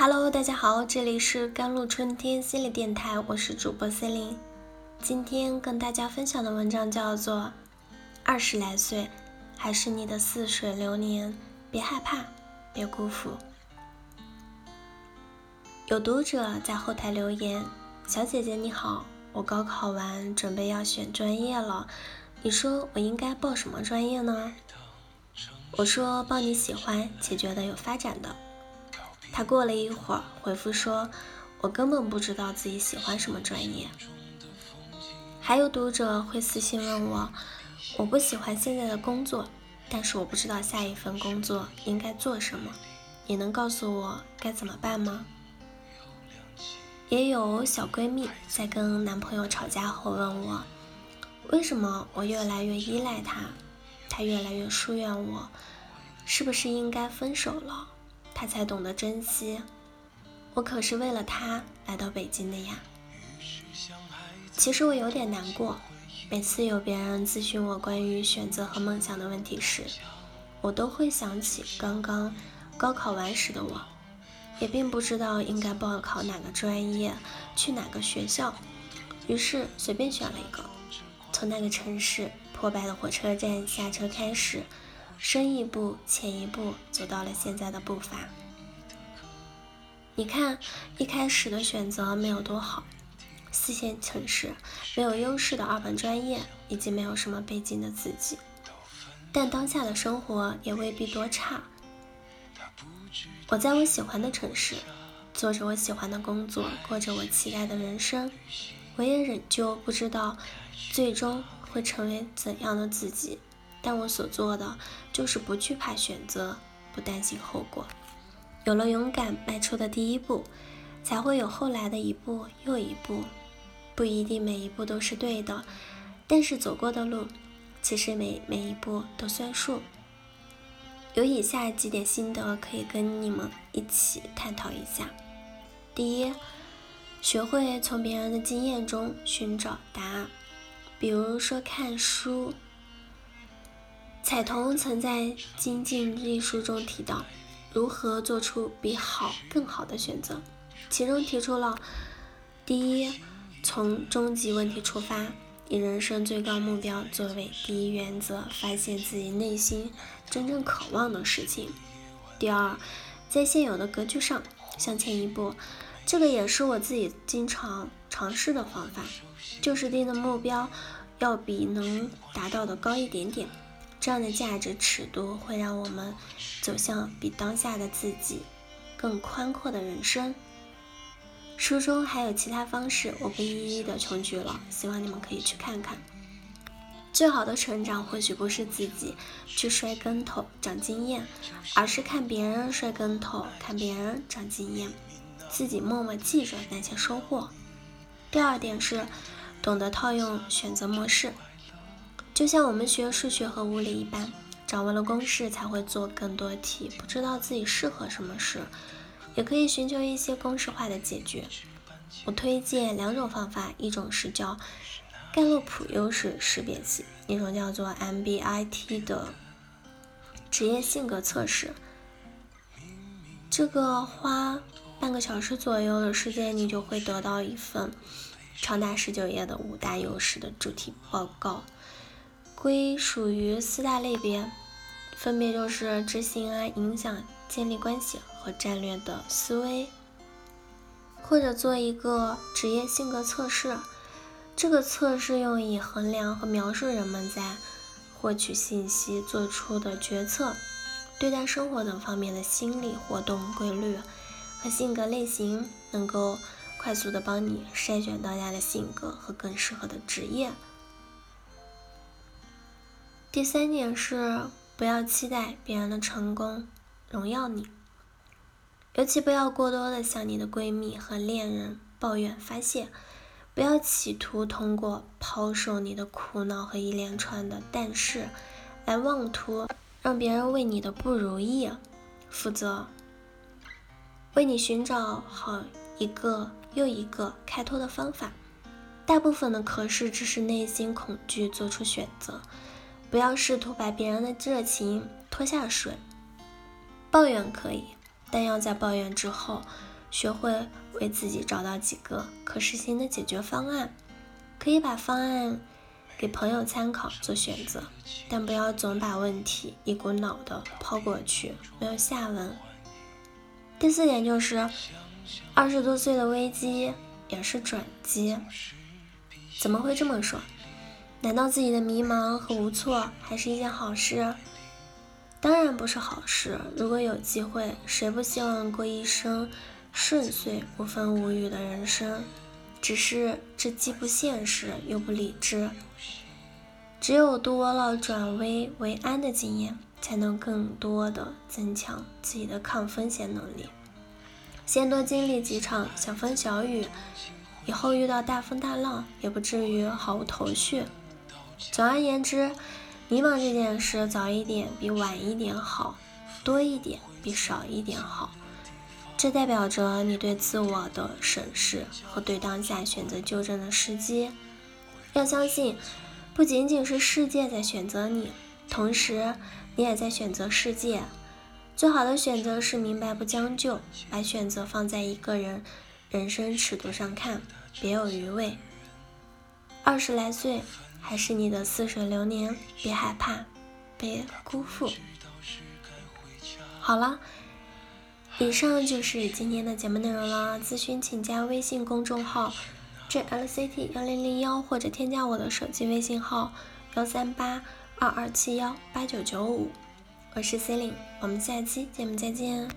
Hello，大家好，这里是甘露春天心理电台，我是主播 C 琳。今天跟大家分享的文章叫做《二十来岁还是你的似水流年》，别害怕，别辜负。有读者在后台留言：“小姐姐你好，我高考完准备要选专业了，你说我应该报什么专业呢？”我说：“报你喜欢且觉得有发展的。”他过了一会儿回复说：“我根本不知道自己喜欢什么专业。”还有读者会私信问我：“我不喜欢现在的工作，但是我不知道下一份工作应该做什么，你能告诉我该怎么办吗？”也有小闺蜜在跟男朋友吵架后问我：“为什么我越来越依赖他，他越来越疏远我？是不是应该分手了，他才懂得珍惜？我可是为了他来到北京的呀。”其实我有点难过，每次有别人咨询我关于选择和梦想的问题时，我都会想起刚刚高考完时的我，也并不知道应该报考哪个专业，去哪个学校，于是随便选了一个。从那个城市破败的火车站下车开始，深一步浅一步走到了现在的步伐。你看，一开始的选择没有多好。四线城市没有优势的二本专业，以及没有什么背景的自己，但当下的生活也未必多差。我在我喜欢的城市，做着我喜欢的工作，过着我期待的人生。我也仍旧不知道最终会成为怎样的自己，但我所做的就是不惧怕选择，不担心后果。有了勇敢迈出的第一步，才会有后来的一步又一步。不一定每一步都是对的，但是走过的路，其实每每一步都算数。有以下几点心得可以跟你们一起探讨一下。第一，学会从别人的经验中寻找答案，比如说看书。彩童曾在《精进》一书中提到，如何做出比好更好的选择，其中提出了第一。从终极问题出发，以人生最高目标作为第一原则，发现自己内心真正渴望的事情。第二，在现有的格局上向前一步，这个也是我自己经常尝试的方法，就是定的目标要比能达到的高一点点，这样的价值尺度会让我们走向比当下的自己更宽阔的人生。书中还有其他方式，我不一一的穷举了，希望你们可以去看看。最好的成长或许不是自己去摔跟头长经验，而是看别人摔跟头，看别人长经验，自己默默记着那些收获。第二点是懂得套用选择模式，就像我们学数学和物理一般，掌握了公式才会做更多题，不知道自己适合什么事。也可以寻求一些公式化的解决。我推荐两种方法，一种是叫盖洛普优势识别器，一种叫做 MBIT 的职业性格测试。这个花半个小时左右的时间，你就会得到一份长达十九页的五大优势的主题报告，归属于四大类别，分别就是执行啊、影响、建立关系。和战略的思维，或者做一个职业性格测试。这个测试用以衡量和描述人们在获取信息、做出的决策、对待生活等方面的心理活动规律和性格类型，能够快速的帮你筛选大家的性格和更适合的职业。第三点是，不要期待别人的成功荣耀你。尤其不要过多的向你的闺蜜和恋人抱怨发泄，不要企图通过抛售你的苦恼和一连串的但是，来妄图让别人为你的不如意负责，为你寻找好一个又一个开脱的方法。大部分的可是只是内心恐惧做出选择，不要试图把别人的热情拖下水。抱怨可以。但要在抱怨之后学会为自己找到几个可实行的解决方案，可以把方案给朋友参考做选择，但不要总把问题一股脑的抛过去，没有下文。第四点就是，二十多岁的危机也是转机。怎么会这么说？难道自己的迷茫和无措还是一件好事？当然不是好事。如果有机会，谁不希望过一生顺遂、无风无雨的人生？只是这既不现实又不理智。只有多了转危为安的经验。才能更多的增强自己的抗风险能力。先多经历几场小风小雨，以后遇到大风大浪也不至于毫无头绪。总而言之，迷茫这件事早一点比晚一点好，多一点比少一点好。这代表着你对自我的审视和对当下选择纠正的时机。要相信，不仅仅是世界在选择你，同时。你也在选择世界，最好的选择是明白不将就，把选择放在一个人人生尺度上看，别有余味。二十来岁还是你的似水流年，别害怕，别辜负。好了，以上就是今天的节目内容了。咨询请加微信公众号 jlct 幺零零幺，或者添加我的手机微信号幺三八。二二七幺八九九五，我是 c e l i n e 我们下期节目再见。